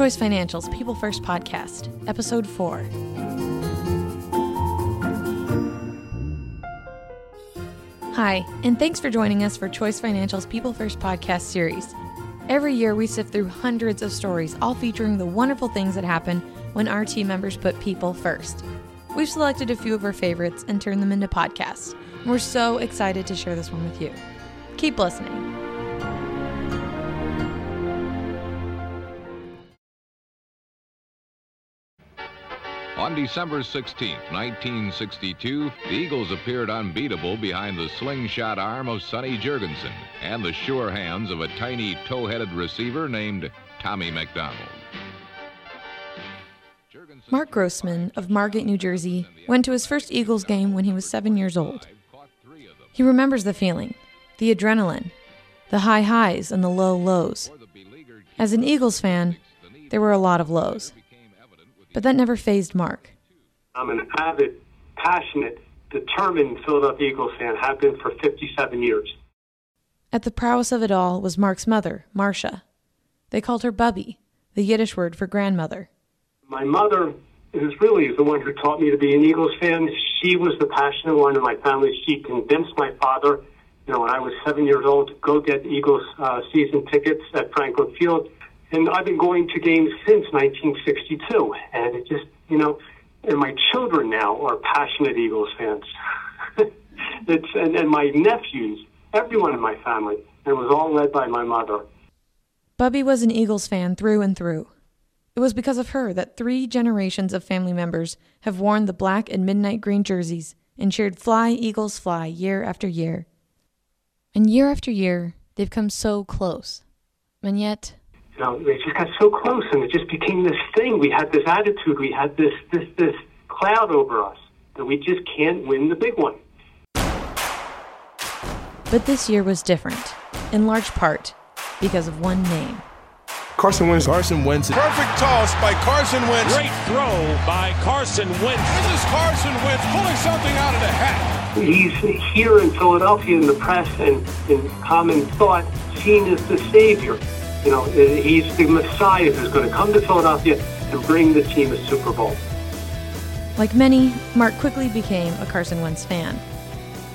Choice Financial's People First podcast, episode 4. Hi, and thanks for joining us for Choice Financial's People First podcast series. Every year, we sift through hundreds of stories, all featuring the wonderful things that happen when our team members put people first. We've selected a few of our favorites and turned them into podcasts. We're so excited to share this one with you. Keep listening. On December 16, 1962, the Eagles appeared unbeatable behind the slingshot arm of Sonny Jurgensen and the sure hands of a tiny toe-headed receiver named Tommy McDonald. Mark Grossman of Margate, New Jersey, went to his first Eagles game when he was seven years old. He remembers the feeling, the adrenaline, the high highs and the low lows. As an Eagles fan, there were a lot of lows. But that never fazed Mark. I'm an avid, passionate, determined Philadelphia Eagles fan, have been for 57 years. At the prowess of it all was Mark's mother, Marcia. They called her Bubby, the Yiddish word for grandmother. My mother is really the one who taught me to be an Eagles fan. She was the passionate one in my family. She convinced my father, you know, when I was seven years old, to go get Eagles uh, season tickets at Franklin Field and I've been going to games since 1962, and it just, you know, and my children now are passionate Eagles fans. it's and, and my nephews, everyone in my family, and it was all led by my mother. Bubby was an Eagles fan through and through. It was because of her that three generations of family members have worn the black and midnight green jerseys and cheered Fly, Eagles, Fly year after year. And year after year, they've come so close. And yet, you know, they just got so close, and it just became this thing. We had this attitude, we had this this this cloud over us that we just can't win the big one. But this year was different, in large part because of one name. Carson Wentz. Carson Wentz. Perfect toss by Carson Wentz. Great throw by Carson Wentz. This is Carson Wentz pulling something out of the hat. He's here in Philadelphia in the press and in common thought seen as the savior. You know, he's the Messiah who's going to come to Philadelphia and bring the team a Super Bowl. Like many, Mark quickly became a Carson Wentz fan,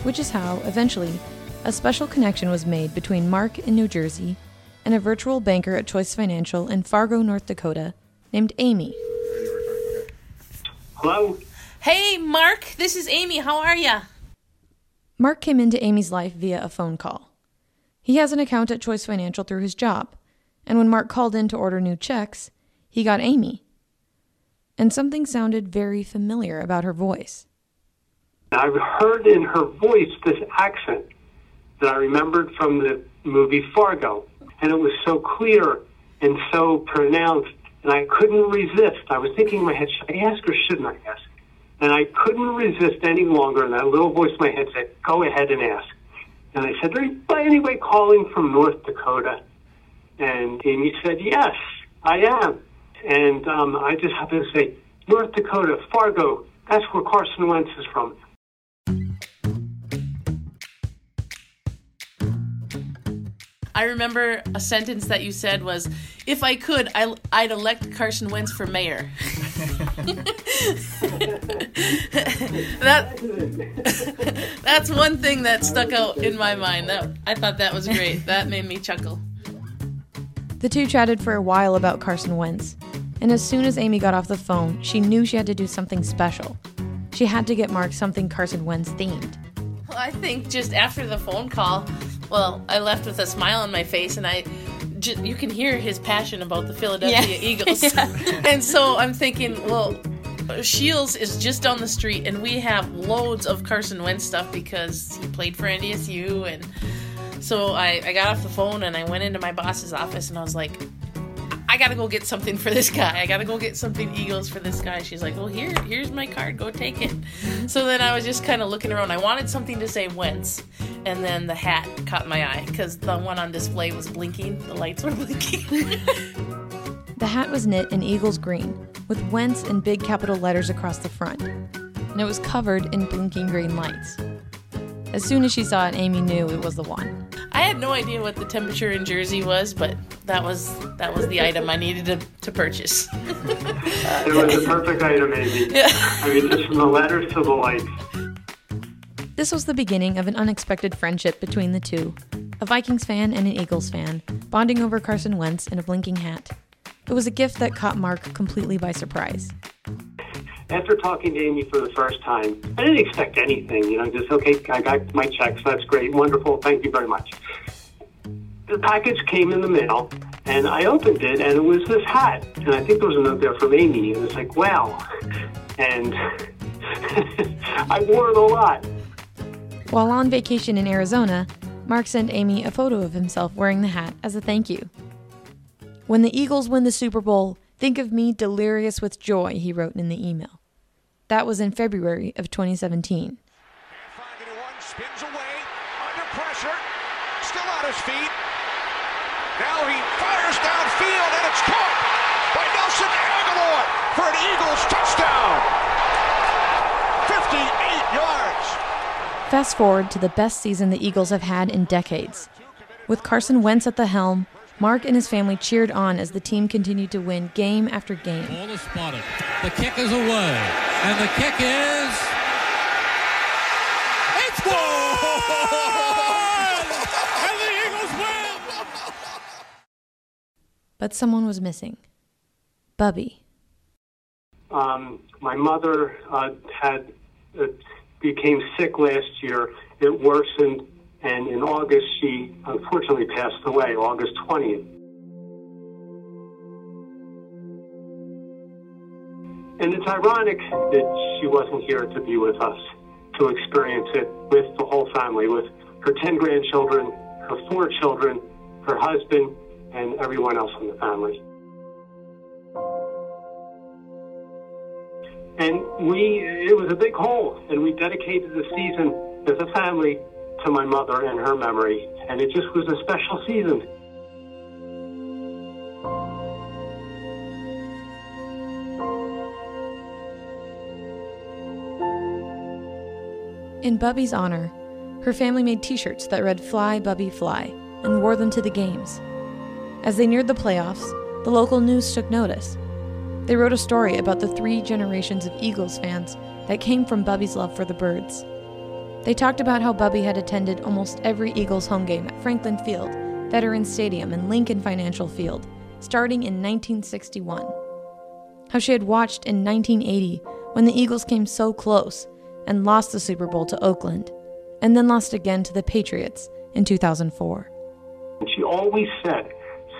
which is how, eventually, a special connection was made between Mark in New Jersey and a virtual banker at Choice Financial in Fargo, North Dakota, named Amy. Hello? Hey, Mark, this is Amy. How are ya? Mark came into Amy's life via a phone call. He has an account at Choice Financial through his job, and when Mark called in to order new checks, he got Amy. And something sounded very familiar about her voice. I've heard in her voice this accent that I remembered from the movie Fargo. And it was so clear and so pronounced, and I couldn't resist. I was thinking in my head, should I ask or shouldn't I ask? And I couldn't resist any longer, and that little voice in my head said, go ahead and ask. And I said, are you by any way calling from North Dakota? And Amy said, Yes, I am. And um, I just happened to say, North Dakota, Fargo, that's where Carson Wentz is from. I remember a sentence that you said was, "If I could, I, would elect Carson Wentz for mayor." that that's one thing that stuck out in my mind. That I thought that was great. That made me chuckle. The two chatted for a while about Carson Wentz, and as soon as Amy got off the phone, she knew she had to do something special. She had to get Mark something Carson Wentz themed. Well, I think just after the phone call, well, I left with a smile on my face, and I you can hear his passion about the Philadelphia yeah. Eagles. yeah. And so I'm thinking, well, Scheels is just down the street, and we have loads of Carson Wentz stuff because he played for NDSU and so I, I got off the phone and I went into my boss's office and I was like, I gotta go get something for this guy. I gotta go get something Eagles for this guy. She's like, Well, here, here's my card. Go take it. So then I was just kind of looking around. I wanted something to say Wentz, and then the hat caught my eye because the one on display was blinking. The lights were blinking. the hat was knit in Eagles green with Wentz in big capital letters across the front, and it was covered in blinking green lights. As soon as she saw it, Amy knew it was the one. I had no idea what the temperature in Jersey was, but that was that was the item I needed to, to purchase. it was a perfect item, Amy. Yeah. I mean, just from the letters to the lights. This was the beginning of an unexpected friendship between the two a Vikings fan and an Eagles fan, bonding over Carson Wentz in a blinking hat. It was a gift that caught Mark completely by surprise. After talking to Amy for the first time, I didn't expect anything. You know, just, okay, I got my checks. That's great. Wonderful. Thank you very much. The package came in the mail, and I opened it, and it was this hat. And I think there was a note there from Amy, and it's like, wow. And I wore it a lot. While on vacation in Arizona, Mark sent Amy a photo of himself wearing the hat as a thank you. When the Eagles win the Super Bowl, think of me delirious with joy, he wrote in the email. That was in February of 2017. Spins away, under pressure, still on his feet. Now he fires downfield, and it's caught by Nelson Agholor for an Eagles touchdown. 58 yards. Fast forward to the best season the Eagles have had in decades. With Carson Wentz at the helm, Mark and his family cheered on as the team continued to win game after game. Ball is spotted. The kick is away. And the kick is. It's good! and the Eagles win! But someone was missing Bubby. Um, my mother uh, had. Uh, became sick last year. It worsened, and in August, she unfortunately passed away, August 20th. And it's ironic that she wasn't here to be with us, to experience it with the whole family, with her 10 grandchildren, her four children, her husband, and everyone else in the family. And we, it was a big hole, and we dedicated the season as a family to my mother and her memory, and it just was a special season. In Bubby's honor, her family made t shirts that read Fly, Bubby, Fly, and wore them to the games. As they neared the playoffs, the local news took notice they wrote a story about the three generations of Eagles fans that came from Bubby's love for the birds. They talked about how Bubby had attended almost every Eagles home game at Franklin Field, Veterans Stadium, and Lincoln Financial Field, starting in 1961. How she had watched in 1980 when the Eagles came so close and lost the Super Bowl to Oakland, and then lost again to the Patriots in 2004. She always said,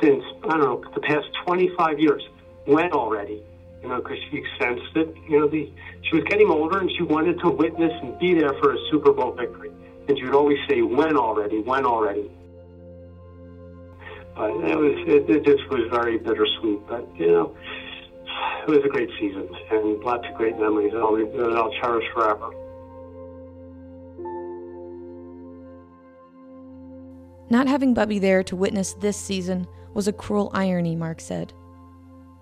since, I don't know, the past 25 years, went already, you know, because she sensed that, you know, the, she was getting older and she wanted to witness and be there for a Super Bowl victory. And she would always say, when already, when already. But it was, it, it just was very bittersweet. But, you know, it was a great season and lots of great memories that I'll, that I'll cherish forever. Not having Bubby there to witness this season was a cruel irony, Mark said.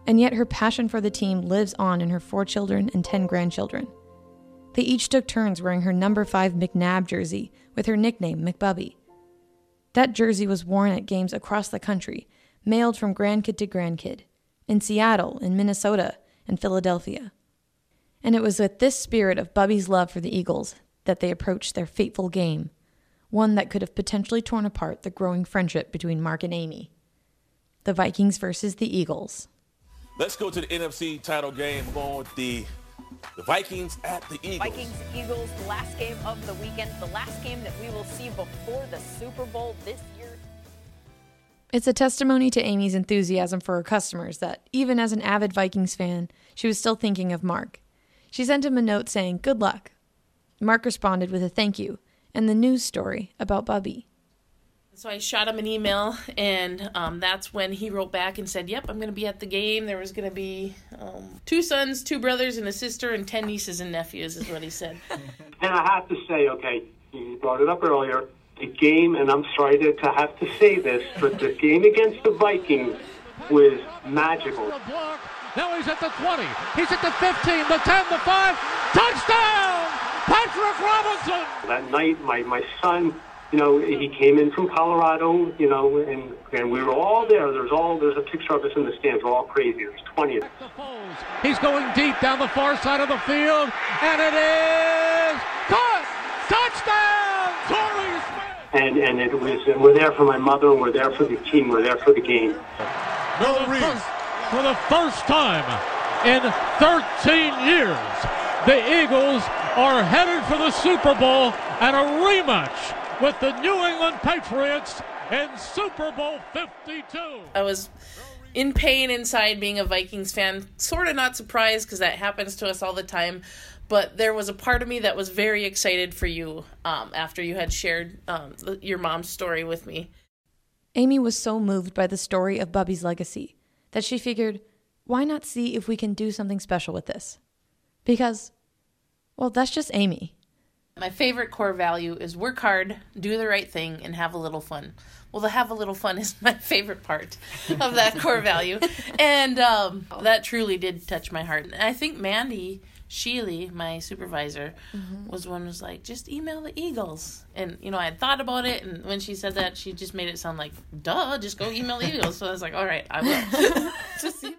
And yet her passion for the team lives on in her four children and 10 grandchildren. They each took turns wearing her number 5 McNabb jersey with her nickname McBubby. That jersey was worn at games across the country, mailed from grandkid to grandkid, in Seattle, in Minnesota, and Philadelphia. And it was with this spirit of Bubby's love for the Eagles that they approached their fateful game, one that could have potentially torn apart the growing friendship between Mark and Amy. The Vikings versus the Eagles. Let's go to the NFC title game. We're going with the the Vikings at the Eagles. Vikings Eagles, the last game of the weekend, the last game that we will see before the Super Bowl this year. It's a testimony to Amy's enthusiasm for her customers that, even as an avid Vikings fan, she was still thinking of Mark. She sent him a note saying, Good luck. Mark responded with a thank you and the news story about Bubby. So I shot him an email, and um, that's when he wrote back and said, "Yep, I'm going to be at the game. There was going to be um, two sons, two brothers, and a sister, and ten nieces and nephews," is what he said. and I have to say, okay, you brought it up earlier. The game, and I'm sorry to, to have to say this, but the game against the Vikings was magical. Now he's at the 20. He's at the 15, the 10, the 5. Touchdown! Patrick Robinson! That night, my, my son you know, he came in from Colorado, you know, and, and we were all there. There's all there's a picture of us in the stands. We're all crazy. There's 20 of us. He's going deep down the far side of the field, and it is caught! Touchdown! Torrey Smith! And and it was and we're there for my mother, and we're there for the team. We're there for the game. For the, first, for the first time in 13 years, the Eagles are headed for the Super Bowl and a rematch with the New England Patriots in Super Bowl 52. I was in pain inside being a Vikings fan. Sort of not surprised because that happens to us all the time. But there was a part of me that was very excited for you um, after you had shared um, your mom's story with me. Amy was so moved by the story of Bubby's legacy that she figured, why not see if we can do something special with this? Because, well, that's just Amy. My favorite core value is work hard, do the right thing, and have a little fun. Well, the have a little fun is my favorite part of that core value. And um, that truly did touch my heart. And I think Mandy Sheely, my supervisor, mm-hmm. was one was like, just email the Eagles. And, you know, I had thought about it. And when she said that, she just made it sound like, duh, just go email the Eagles. So I was like, all right, I will. just email.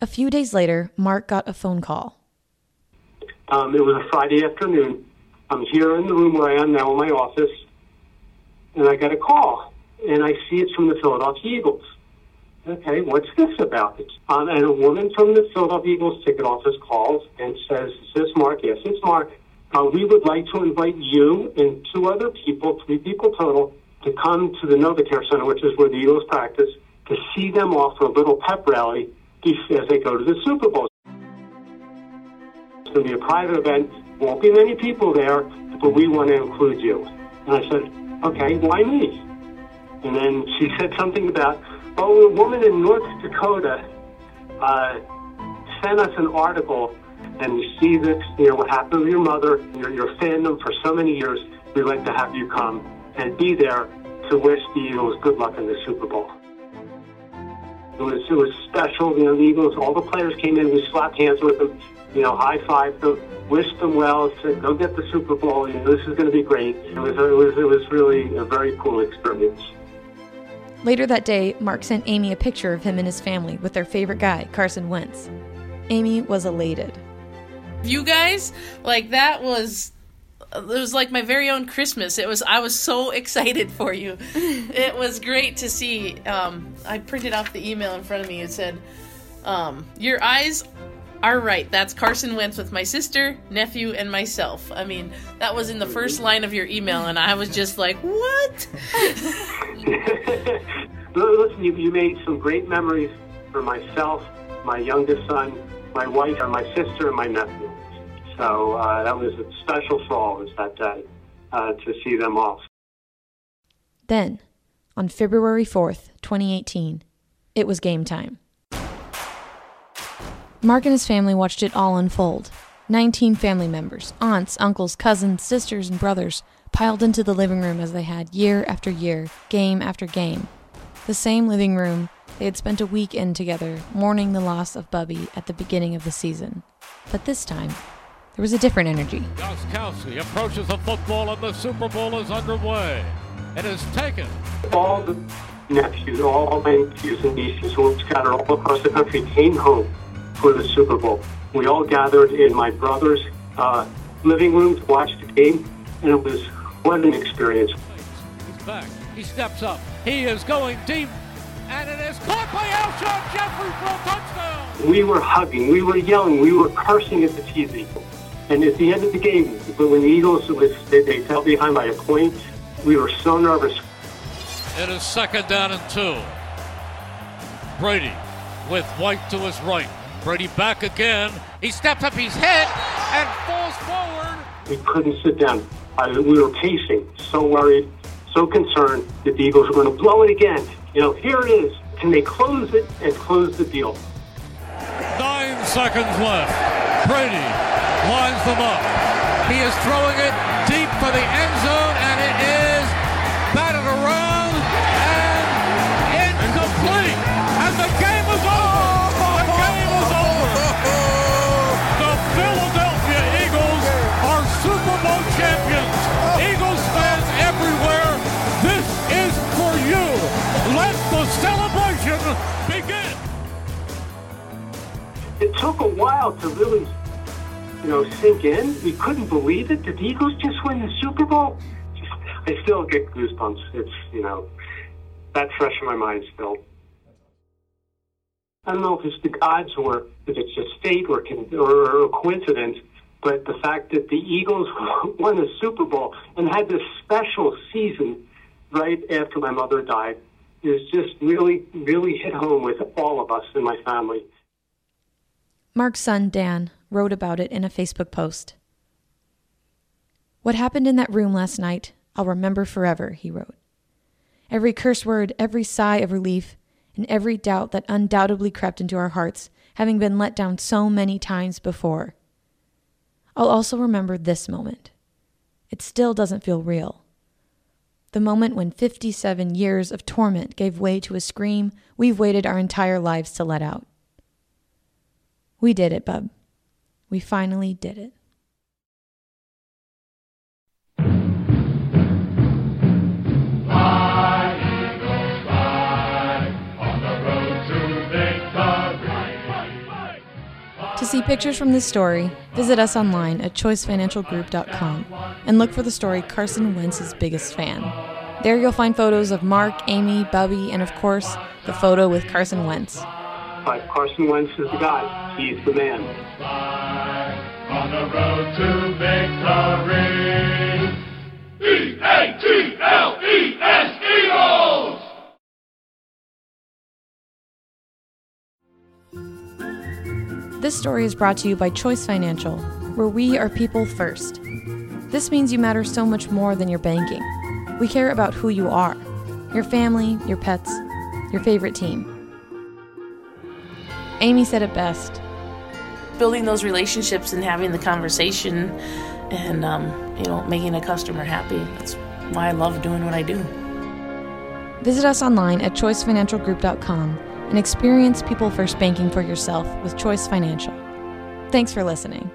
A few days later, Mark got a phone call um, it was a Friday afternoon. I'm here in the room where I am now in my office, and I get a call, and I see it's from the Philadelphia Eagles. Okay, what's this about? Um, and a woman from the Philadelphia Eagles ticket office calls and says, Is this Mark? Yes, it's Mark. Uh, we would like to invite you and two other people, three people total, to come to the NovaCare Center, which is where the Eagles practice, to see them off for a little pep rally as they go to the Super Bowl. It's going to be a private event. Won't be many people there, but we want to include you. And I said, okay, why me? And then she said something about, oh, a woman in North Dakota uh, sent us an article, and we see this, you know, what happened with your mother, your, your fandom for so many years. We'd like to have you come and be there to wish the Eagles good luck in the Super Bowl. It was it was special. You know, the Eagles, all the players came in. We slapped hands with them you know, high five them, wished them well, said, go get the Super Bowl. You know, this is going to be great. It was, it was, it was really a very cool experience. Later that day, Mark sent Amy a picture of him and his family with their favorite guy, Carson Wentz. Amy was elated. You guys, like that was it was like my very own Christmas. It was I was so excited for you. it was great to see. Um, I printed off the email in front of me. It said, um, "Your eyes are right. That's Carson Wentz with my sister, nephew, and myself. I mean, that was in the first line of your email, and I was just like, what? Listen, you, you made some great memories for myself, my youngest son, my wife, and my sister, and my nephew. So uh, that was a special all that day uh, to see them off. Then, on February 4th, 2018, it was game time. Mark and his family watched it all unfold. Nineteen family members, aunts, uncles, cousins, sisters, and brothers piled into the living room as they had year after year, game after game. The same living room they had spent a week in together, mourning the loss of Bubby at the beginning of the season. But this time, there was a different energy. Gostkowski approaches the football and the Super Bowl is underway. It is taken. All the nephews, all my nephews and nieces who were scattered all across the country came home for the Super Bowl. We all gathered in my brother's uh, living room to watch the game, and it was what an experience. He's back. He steps up. He is going deep, and it is caught by Alshon Jeffery for a touchdown. We were hugging, we were yelling, we were cursing at the TV. And at the end of the game, when the Eagles was, they, they fell behind by a point, we were so nervous. It is second down and two. Brady with White to his right. Brady back again. He steps up, he's hit, and falls forward. We couldn't sit down. I, we were pacing, so worried, so concerned that the Eagles were going to blow it again. You know, here it is. Can they close it and close the deal? Nine seconds left. Brady lines them up. He is throwing it deep for the end zone, and it is batted around and incomplete. And the game was over. The game is over. The Philadelphia Eagles are Super Bowl champions. Eagles fans everywhere, this is for you. Let the celebration begin. It took a while to really you know, sink in. We couldn't believe it. Did the Eagles just win the Super Bowl? Just, I still get goosebumps. It's, you know, that's fresh in my mind still. I don't know if it's the gods or if it's just fate or, or, or coincidence, but the fact that the Eagles won a Super Bowl and had this special season right after my mother died is just really, really hit home with all of us in my family. Mark's son, Dan, wrote about it in a Facebook post. What happened in that room last night, I'll remember forever, he wrote. Every curse word, every sigh of relief, and every doubt that undoubtedly crept into our hearts, having been let down so many times before. I'll also remember this moment. It still doesn't feel real. The moment when 57 years of torment gave way to a scream we've waited our entire lives to let out. We did it, bub. We finally did it. To see pictures from this story, visit us online at choicefinancialgroup.com and look for the story Carson Wentz's biggest fan. There you'll find photos of Mark, Amy, Bubby, and of course, the photo with Carson Wentz. But Carson Wentz is the guy. He's the man. On the road to victory. E-A-G-L-E-S Eagles! This story is brought to you by Choice Financial, where we are people first. This means you matter so much more than your banking. We care about who you are your family, your pets, your favorite team. Amy said it best building those relationships and having the conversation and, um, you know, making a customer happy. That's why I love doing what I do. Visit us online at choicefinancialgroup.com and experience people first banking for yourself with Choice Financial. Thanks for listening.